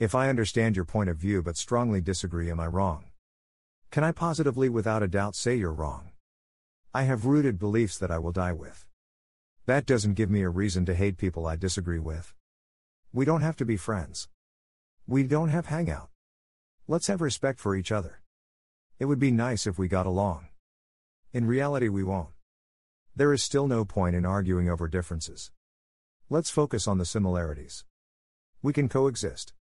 If I understand your point of view but strongly disagree, am I wrong? Can I positively, without a doubt, say you're wrong? I have rooted beliefs that I will die with. That doesn't give me a reason to hate people I disagree with. We don't have to be friends. We don't have hangout. Let's have respect for each other. It would be nice if we got along. In reality, we won't. There is still no point in arguing over differences. Let's focus on the similarities. We can coexist.